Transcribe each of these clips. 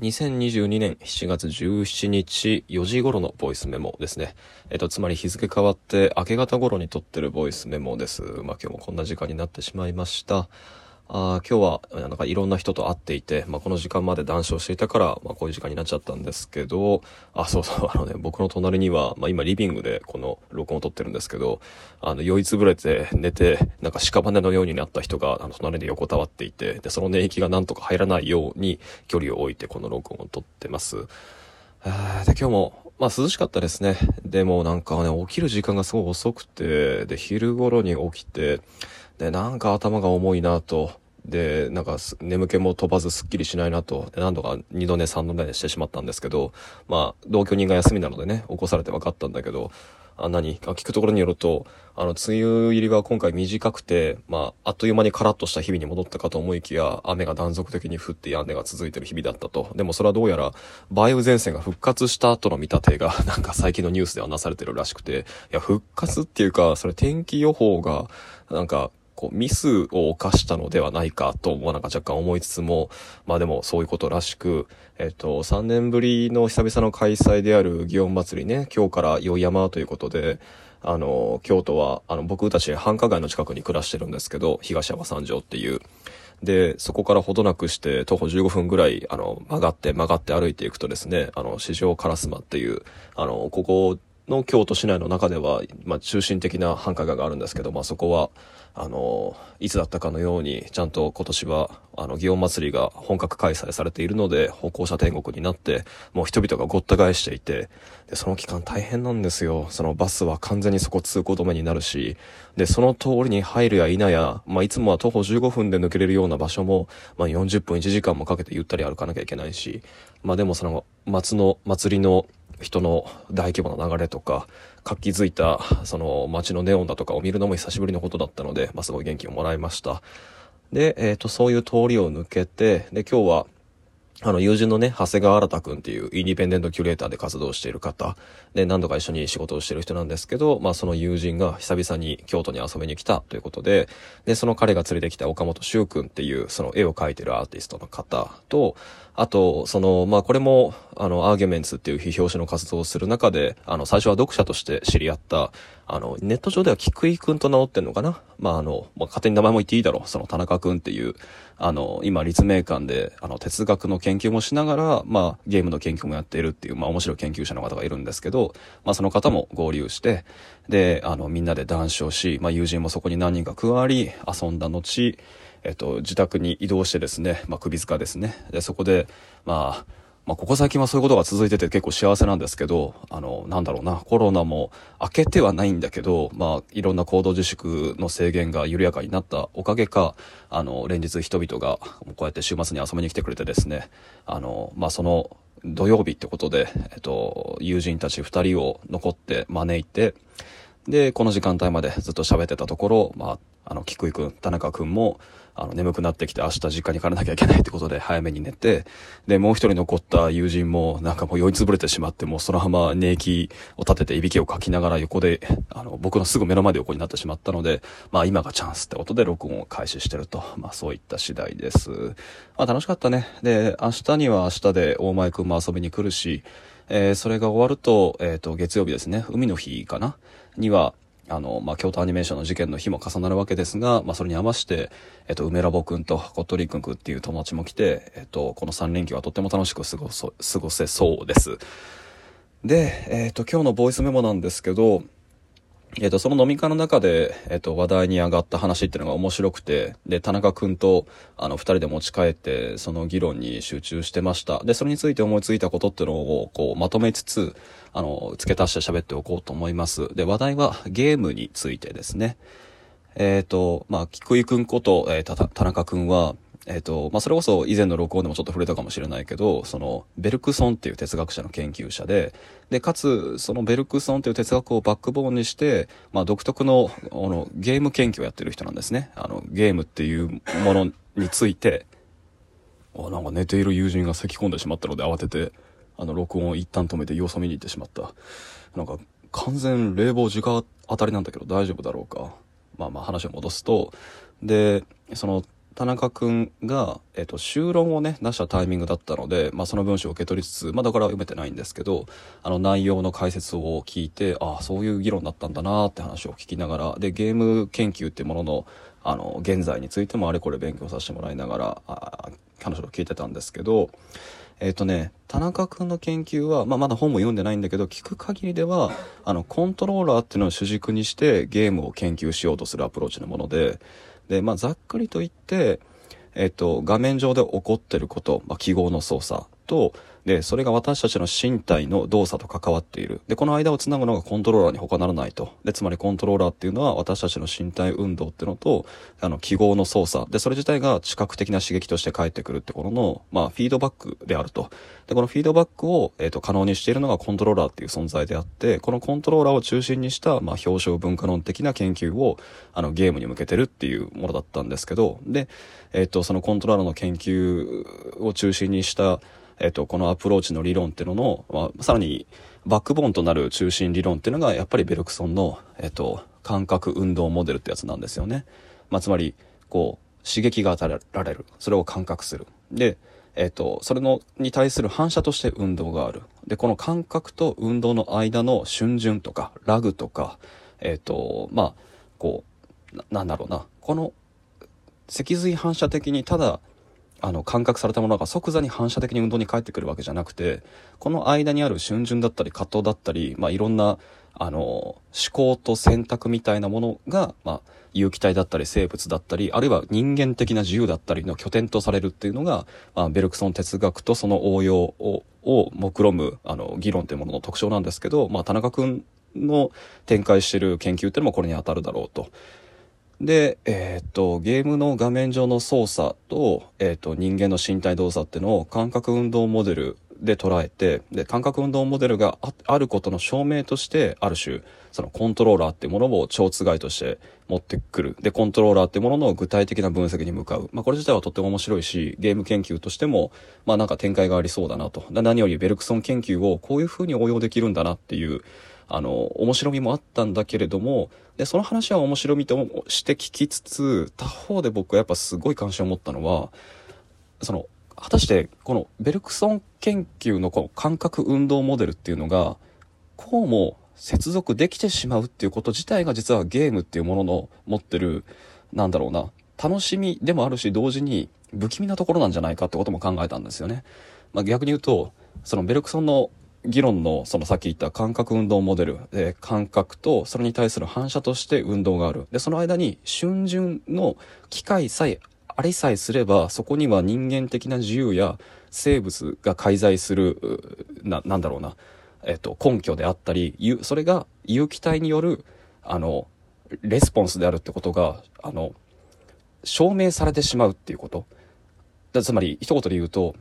2022年7月17日4時頃のボイスメモですね。えっと、つまり日付変わって明け方頃に撮ってるボイスメモです。まあ今日もこんな時間になってしまいました。あ今日はなんかいろんな人と会っていて、まあ、この時間まで談笑していたから、まあ、こういう時間になっちゃったんですけど、あ、そうそう、あのね、僕の隣には、まあ、今リビングでこの録音を撮ってるんですけど、あの、酔いつぶれて寝て、なんか屍のようになった人が、あの、隣で横たわっていて、で、その寝息がなんとか入らないように距離を置いてこの録音を撮ってます。で、今日も、まあ涼しかったですね。でもなんかね、起きる時間がすごい遅くて、で、昼頃に起きて、で、なんか頭が重いなと、で、なんか眠気も飛ばずすっきりしないなと、何度か二度寝三度寝してしまったんですけど、まあ、同居人が休みなのでね、起こされて分かったんだけど、あ、何？あ聞くところによると、あの、梅雨入りが今回短くて、まあ、あっという間にカラッとした日々に戻ったかと思いきや、雨が断続的に降ってやんでが続いてる日々だったと。でもそれはどうやら、梅雨前線が復活した後の見立てが、なんか最近のニュースではなされてるらしくて、いや、復活っていうか、それ天気予報が、なんか、こうミスを犯したのではないかともなんか若干思いつつも、まあでもそういうことらしく、えっと、3年ぶりの久々の開催である祇園祭りね、今日から宵山ということで、あの、京都は、あの、僕たち繁華街の近くに暮らしてるんですけど、東山三条っていう。で、そこからほどなくして徒歩15分ぐらい、あの、曲がって曲がって歩いていくとですね、あの、市場烏丸っていう、あの、ここの京都市内の中では、まあ、中心的な繁華街があるんですけど、まあ、そこは、あの、いつだったかのように、ちゃんと今年は、あの、祇園祭りが本格開催されているので、歩行者天国になって、もう人々がごった返していて、で、その期間大変なんですよ。そのバスは完全にそこ通行止めになるし、で、その通りに入るや否や、まあ、いつもは徒歩15分で抜けれるような場所も、まあ、40分1時間もかけてゆったり歩かなきゃいけないし、まあ、でもその、松の、祭りの人の大規模な流れとか、活気づいた、その街のネオンだとかを見るのも久しぶりのことだったので、まあ、すごい元気をもらいました。で、えっ、ー、と、そういう通りを抜けて、で、今日は、あの、友人のね、長谷川新くんっていうインディペンデントキュレーターで活動している方、で、何度か一緒に仕事をしている人なんですけど、まあ、その友人が久々に京都に遊びに来たということで、で、その彼が連れてきた岡本修くんっていう、その絵を描いてるアーティストの方と、あと、その、まあ、これも、あの、アーギュメンツっていう批評書の活動をする中で、あの、最初は読者として知り合った、あの、ネット上では菊井くんと名乗ってんのかな？まあ、あの、まあ、勝手に名前も言っていいだろう。その田中くんっていう、あの、今、立命館で、あの、哲学の研究もしながら、まあ、ゲームの研究もやっているっていう、まあ、面白い研究者の方がいるんですけど、まあ、その方も合流して、で、あの、みんなで談笑し、まあ、友人もそこに何人か加わり、遊んだ後、えっと、自宅に移動してですね、まあ、首塚ですね。で、そこで、まあ、まあ、ここ最近はそういうことが続いてて結構幸せなんですけど、あの、なんだろうな、コロナも明けてはないんだけど、まあ、いろんな行動自粛の制限が緩やかになったおかげか、あの、連日人々がこうやって週末に遊びに来てくれてですね、あの、まあ、その土曜日ってことで、えっと、友人たち二人を残って招いて、で、この時間帯までずっと喋ってたところ、まあ、あの、菊井くん、田中くんも、あの、眠くなってきて明日実家に帰らなきゃいけないってことで早めに寝て、で、もう一人残った友人もなんかもう酔いつぶれてしまって、もうそのまま寝息を立てていびきをかきながら横で、あの、僕のすぐ目の前で横になってしまったので、まあ今がチャンスってことで録音を開始してると、まあそういった次第です。まあ楽しかったね。で、明日には明日で大前くんも遊びに来るし、えー、それが終わると、えっ、ー、と、月曜日ですね、海の日かな？には、あの、まあ、京都アニメーションの事件の日も重なるわけですが、まあ、それに合わせて、えっと、梅ラボくんとコットリくんくんっていう友達も来て、えっと、この3連休はとっても楽しく過ごそ、過ごせそうです。で、えっと、今日のボイスメモなんですけど、えっ、と、その飲み会の中で、えっ、と、話題に上がった話っていうのが面白くて、で、田中くんと、あの、二人で持ち帰って、その議論に集中してました。で、それについて思いついたことっていうのを、こう、まとめつつ、あの、付け足して喋っておこうと思います。で、話題はゲームについてですね。えっ、と、まあ、菊井くんこと、えー、田中くんは、えっ、ー、と、まあ、それこそ以前の録音でもちょっと触れたかもしれないけど、その、ベルクソンっていう哲学者の研究者で、で、かつ、そのベルクソンっていう哲学をバックボーンにして、まあ、独特の、あの、ゲーム研究をやってる人なんですね。あの、ゲームっていうものについて、あ、なんか寝ている友人が咳き込んでしまったので慌てて、あの、録音を一旦止めて様子を見に行ってしまった。なんか、完全冷房直当たりなんだけど大丈夫だろうか。まあまあ話を戻すと、で、その、田中くんが、えっ、と、修論をね、出したタイミングだったので、まあ、その文章を受け取りつつ、まあ、だから読めてないんですけど、あの、内容の解説を聞いて、ああ、そういう議論だったんだなって話を聞きながら、で、ゲーム研究っていうものの、あの、現在についてもあれこれ勉強させてもらいながら、あ彼女と聞いてたんですけど、えっ、とね、田中君の研究は、まあ、まだ本も読んでないんだけど、聞く限りでは、あの、コントローラーっていうのを主軸にしてゲームを研究しようとするアプローチのもので、で、まあ、ざっくりと言って、えっ、と、画面上で起こってること、まあ、記号の操作と、で、それが私たちの身体の動作と関わっている。で、この間をつなぐのがコントローラーに他ならないと。で、つまりコントローラーっていうのは私たちの身体運動っていうのと、あの、記号の操作。で、それ自体が知覚的な刺激として返ってくるってことの、まあ、フィードバックであると。で、このフィードバックを、えっ、ー、と、可能にしているのがコントローラーっていう存在であって、このコントローラーを中心にした、まあ、表彰文化論的な研究を、あの、ゲームに向けてるっていうものだったんですけど、で、えっ、ー、と、そのコントローラーの研究を中心にした、えっと、このアプローチの理論っていうのの、まあ、さらにバックボーンとなる中心理論っていうのがやっぱりベルクソンの、えっと、感覚運動モデルってやつなんですよね。まあ、つまり、こう、刺激が与えられる。それを感覚する。で、えっと、それの、に対する反射として運動がある。で、この感覚と運動の間の瞬順とか、ラグとか、えっと、まあ、こうな、なんだろうな。この、脊髄反射的にただあの、感覚されたものが即座に反射的に運動に返ってくるわけじゃなくて、この間にある瞬順だったり葛藤だったり、まあ、いろんな、あの、思考と選択みたいなものが、まあ、有機体だったり生物だったり、あるいは人間的な自由だったりの拠点とされるっていうのが、まあ、ベルクソン哲学とその応用を、を目論む、あの、議論というものの特徴なんですけど、まあ、田中君の展開してる研究っていうのもこれに当たるだろうと。で、えー、っと、ゲームの画面上の操作と、えー、っと、人間の身体動作っていうのを感覚運動モデルで捉えて、で、感覚運動モデルがあることの証明として、ある種、そのコントローラーっていうものを超つがいとして持ってくる。で、コントローラーっていうものの具体的な分析に向かう。まあ、これ自体はとっても面白いし、ゲーム研究としても、まあ、なんか展開がありそうだなと。何よりベルクソン研究をこういう風に応用できるんだなっていう、あの、面白みもあったんだけれども、で、その話は面白みとして聞きつつ、他方で僕はやっぱすごい関心を持ったのは、その、果たしてこのベルクソン研究のこの感覚運動モデルっていうのが、こうも接続できてしまうっていうこと自体が実はゲームっていうものの持ってる、なんだろうな、楽しみでもあるし、同時に不気味なところなんじゃないかってことも考えたんですよね。まあ、逆に言うと、そのベルクソンの議論のそのさっき言った感覚運動モデル。で感覚とそれに対する反射として運動がある。でその間に瞬順の機械さえありさえすればそこには人間的な自由や生物が介在するななんだろうな、えっと、根拠であったりそれが有機体によるあのレスポンスであるってことがあの証明されてしまうっていうこと。つまり一言で言うと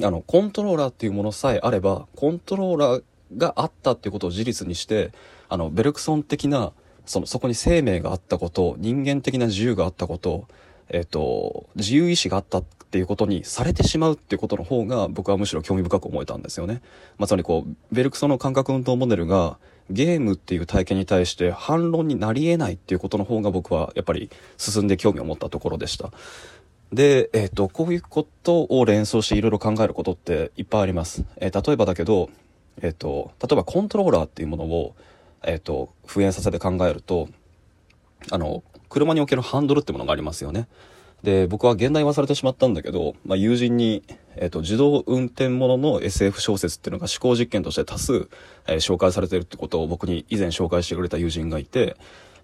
あの、コントローラーっていうものさえあれば、コントローラーがあったっていうことを事実にして、あの、ベルクソン的な、その、そこに生命があったこと、人間的な自由があったこと、えっ、と、自由意志があったっていうことにされてしまうっていうことの方が僕はむしろ興味深く思えたんですよね。まあ、つまりこう、ベルクソンの感覚運動モデルがゲームっていう体験に対して反論になり得ないっていうことの方が僕はやっぱり進んで興味を持ったところでした。で、えっ、ー、と、こういうことを連想していろいろ考えることっていっぱいあります。えー、例えばだけど、えっ、ー、と、例えばコントローラーっていうものを、えっ、と、復元させて考えると、あの、車におけるハンドルってものがありますよね。で、僕は現代忘れてしまったんだけど、まあ、友人に、えっ、と、自動運転ものの SF 小説っていうのが思考実験として多数、え紹介されてるってことを僕に以前紹介してくれた友人がいて、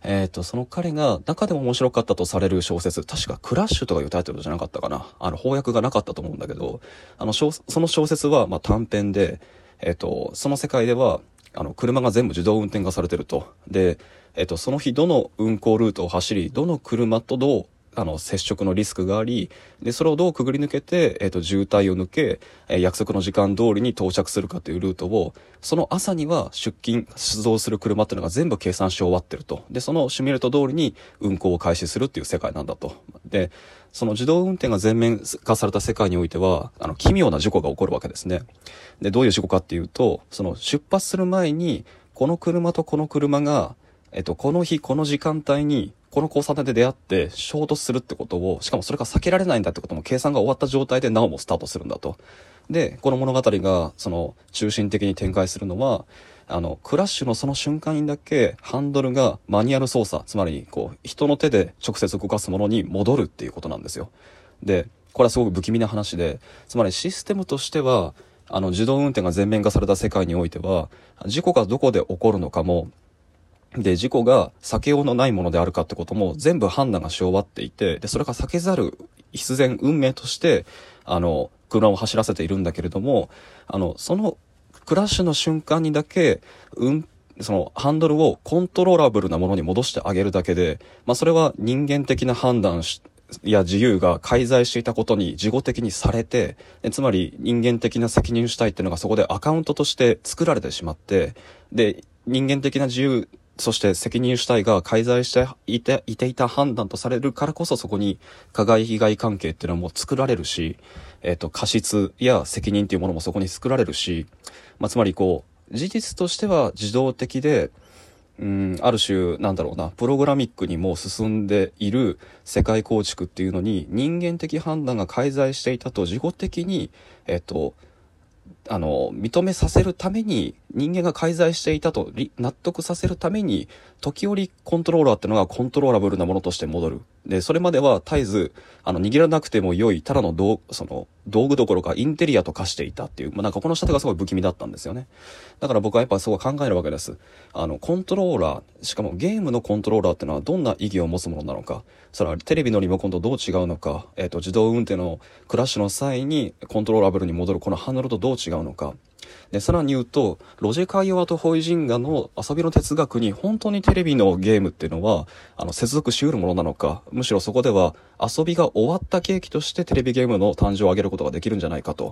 えっ、ー、と、その彼が中でも面白かったとされる小説、確かクラッシュとかいうタイトルじゃなかったかな。あの、翻訳がなかったと思うんだけど、あの、その小説は、ま短編で、えっ、ー、と、その世界では、あの、車が全部自動運転化されてると。で、えっ、ー、と、その日どの運行ルートを走り、どの車とどうあの、接触のリスクがあり、で、それをどうくぐり抜けて、えっ、ー、と、渋滞を抜け、えー、約束の時間通りに到着するかというルートを、その朝には出勤、出動する車っていうのが全部計算し終わってると。で、そのシミュレート通りに運行を開始するっていう世界なんだと。で、その自動運転が全面化された世界においては、あの、奇妙な事故が起こるわけですね。で、どういう事故かっていうと、その出発する前に、この車とこの車が、えっと、この日、この時間帯に、この交差点で出会って衝突するってことを、しかもそれが避けられないんだってことも計算が終わった状態でなおもスタートするんだと。で、この物語が、その、中心的に展開するのは、あの、クラッシュのその瞬間にだけ、ハンドルがマニュアル操作、つまり、こう、人の手で直接動かすものに戻るっていうことなんですよ。で、これはすごく不気味な話で、つまりシステムとしては、あの、自動運転が全面化された世界においては、事故がどこで起こるのかも、で、事故が避けようのないものであるかってことも全部判断がし終わっていて、で、それが避けざる必然運命として、あの、車を走らせているんだけれども、あの、そのクラッシュの瞬間にだけ、うん、そのハンドルをコントローラブルなものに戻してあげるだけで、まあそれは人間的な判断や自由が介在していたことに事後的にされて、つまり人間的な責任主体っていうのがそこでアカウントとして作られてしまって、で、人間的な自由そして責任主体が介在していていていた判断とされるからこそそこに加害被害関係っていうのも作られるし、えっ、と、過失や責任っていうものもそこに作られるし、まあ、つまりこう、事実としては自動的で、うん、ある種、なんだろうな、プログラミックにも進んでいる世界構築っていうのに人間的判断が介在していたと事後的に、えっ、と、あの、認めさせるために、人間が介在していたと納得させるために、時折コントローラーってのがコントローラブルなものとして戻る。で、それまでは絶えず、あの、握らなくても良い、ただの道、その、道具どころかインテリアと化していたっていう、まあ、なんかこの仕立てがすごい不気味だったんですよね。だから僕はやっぱすごい考えるわけです。あの、コントローラー、しかもゲームのコントローラーってのはどんな意義を持つものなのか、それはテレビのリモコンとどう違うのか、えっ、ー、と、自動運転のクラッシュの際にコントローラブルに戻るこのハンドルとどう違うのか、で、さらに言うと、ロジェカイオワとホイジンガの遊びの哲学に本当にテレビのゲームっていうのは、あの、接続しうるものなのか、むしろそこでは遊びが終わった契機としてテレビゲームの誕生を挙げることができるんじゃないかと。